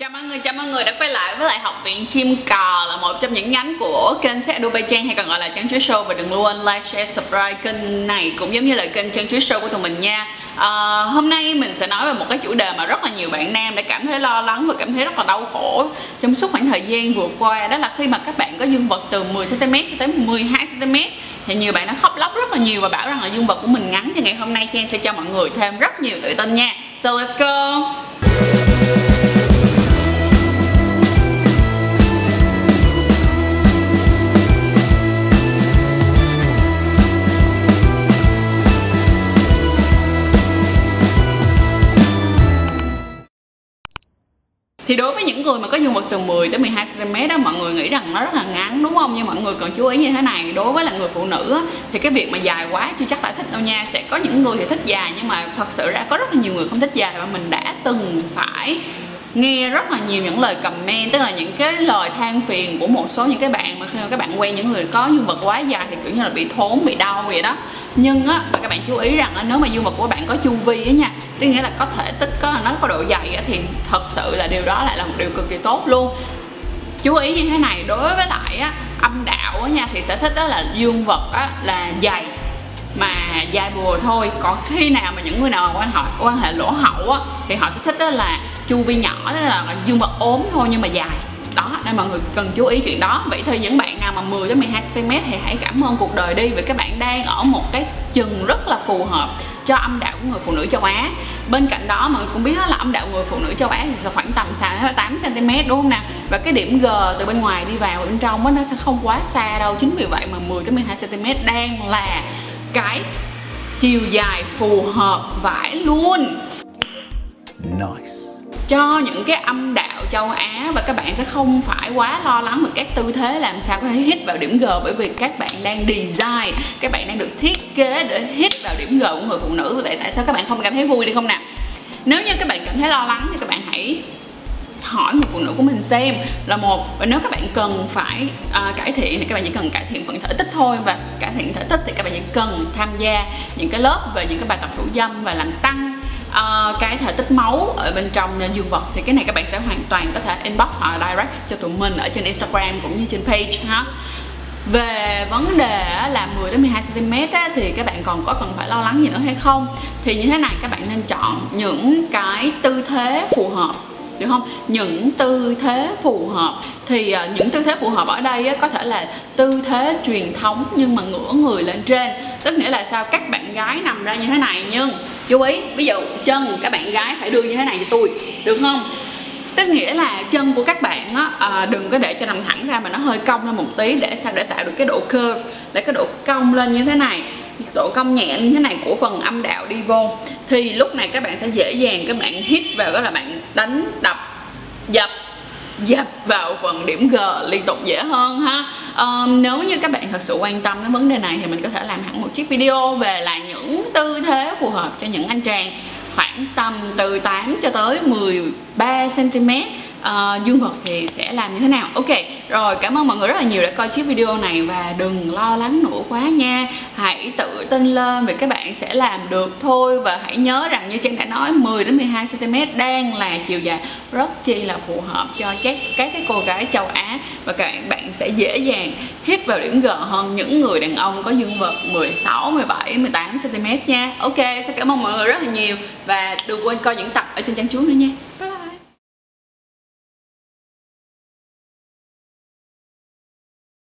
Chào mọi người, chào mọi người đã quay lại với lại học viện chim cò là một trong những nhánh của kênh sẽ Dubai Trang hay còn gọi là Trang Chuối Show. Và đừng quên like, share, subscribe kênh này cũng giống như là kênh Trang Chuối Show của tụi mình nha. À, Hôm nay mình sẽ nói về một cái chủ đề mà rất là nhiều bạn nam đã cảm thấy lo lắng và cảm thấy rất là đau khổ trong suốt khoảng thời gian vừa qua đó là khi mà các bạn có dương vật từ 10cm tới 12cm thì nhiều bạn đã khóc lóc rất là nhiều và bảo rằng là dương vật của mình ngắn. Thì ngày hôm nay Trang sẽ cho mọi người thêm rất nhiều tự tin nha. So let's go! Thì đối với những người mà có dương vật từ 10 tới 12 cm đó, mọi người nghĩ rằng nó rất là ngắn, đúng không? Nhưng mọi người cần chú ý như thế này, đối với là người phụ nữ thì cái việc mà dài quá chưa chắc đã thích đâu nha. Sẽ có những người thì thích dài, nhưng mà thật sự ra có rất là nhiều người không thích dài và mình đã từng phải nghe rất là nhiều những lời comment, tức là những cái lời than phiền của một số những cái bạn mà khi mà các bạn quen những người có dương vật quá dài thì, kiểu như là, bị thốn, bị đau vậy đó. Nhưng á các bạn chú ý rằng nếu mà dương vật của bạn có chu vi á nha tức nghĩa là có thể tích có nó có độ dày á, thì thật sự là điều đó lại là một điều cực kỳ tốt luôn. Chú ý như thế này đối với lại á, âm đạo á nha thì sẽ thích đó là dương vật á, là dày mà dài bùa thôi còn khi nào mà những người nào quan hệ quan hệ lỗ hậu á thì họ sẽ thích đó là chu vi nhỏ tức là dương vật ốm thôi nhưng mà dài đó, nên mọi người cần chú ý chuyện đó. Vậy thì những bạn nào mà 10 đến 12 cm thì hãy cảm ơn cuộc đời đi, vì các bạn đang ở một cái chừng rất là phù hợp cho âm đạo của người phụ nữ châu Á. Bên cạnh đó, mọi người cũng biết là âm đạo người phụ nữ châu Á thì khoảng tầm xa 8 cm đúng không nào? Và cái điểm G từ bên ngoài đi vào bên trong nó sẽ không quá xa đâu. Chính vì vậy mà 10 đến 12 cm đang là cái chiều dài phù hợp vải luôn. Nice cho những cái âm đạo châu Á và các bạn sẽ không phải quá lo lắng về các tư thế làm sao có thể hit vào điểm G bởi vì các bạn đang design các bạn đang được thiết kế để hit vào điểm G của người phụ nữ. Vậy tại sao các bạn không cảm thấy vui đi không nào? Nếu như các bạn cảm thấy lo lắng thì các bạn hãy hỏi người phụ nữ của mình xem là một và nếu các bạn cần phải uh, cải thiện thì các bạn chỉ cần cải thiện phần thể tích thôi. Và cải thiện thể tích thì các bạn chỉ cần tham gia những cái lớp về những cái bài tập thủ dâm và làm tăng uh, cái thể tích máu ở bên trong dương vật thì cái này các bạn sẽ hoàn toàn có thể inbox hoặc direct cho tụi mình ở trên Instagram cũng như trên page ha. Về vấn đề là 10 đến 12 cm thì các bạn còn có cần phải lo lắng gì nữa hay không? Thì như thế này các bạn nên chọn những cái tư thế phù hợp được không? Những tư thế phù hợp. Thì ờ, những tư thế phù hợp ở đây có thể là tư thế truyền thống nhưng mà ngửa người lên trên. Tức nghĩa là sao? Các bạn gái nằm ra như thế này nhưng chú ý ví dụ chân các bạn gái phải đưa như thế này cho tôi được không? Tức nghĩa là chân của các bạn á à, đừng có để cho nằm thẳng ra mà nó hơi cong lên một tí để sao để tạo được cái độ curve để cái độ cong lên như thế này độ cong nhẹ như thế này của phần âm đạo đi vô. Thì lúc này các bạn sẽ dễ dàng các bạn hít vào đó là bạn đánh đập dập dập vào phần điểm G liên tục dễ hơn ha um, nếu như các bạn thật sự quan tâm đến vấn đề này thì mình có thể làm hẳn một chiếc video về là những tư thế phù hợp cho những anh chàng khoảng tầm từ 8 cho tới 13 cm uh, dương vật thì sẽ làm như thế nào? Ok rồi cảm ơn mọi người rất là nhiều đã coi chiếc video này và đừng lo lắng nữa quá nha. Hãy tự tin lên vì các bạn sẽ làm được thôi và hãy nhớ rằng như Trang đã nói 10 đến 12 cm đang là chiều dài rất chi là phù hợp cho các các cái cô gái châu Á và các bạn sẽ dễ dàng hít vào điểm G hơn những người đàn ông có dương vật 16, 17, 18 cm nha. Ok xin cảm ơn mọi người rất là nhiều và đừng quên coi những tập ở trên trang chú nữa nha. Bye.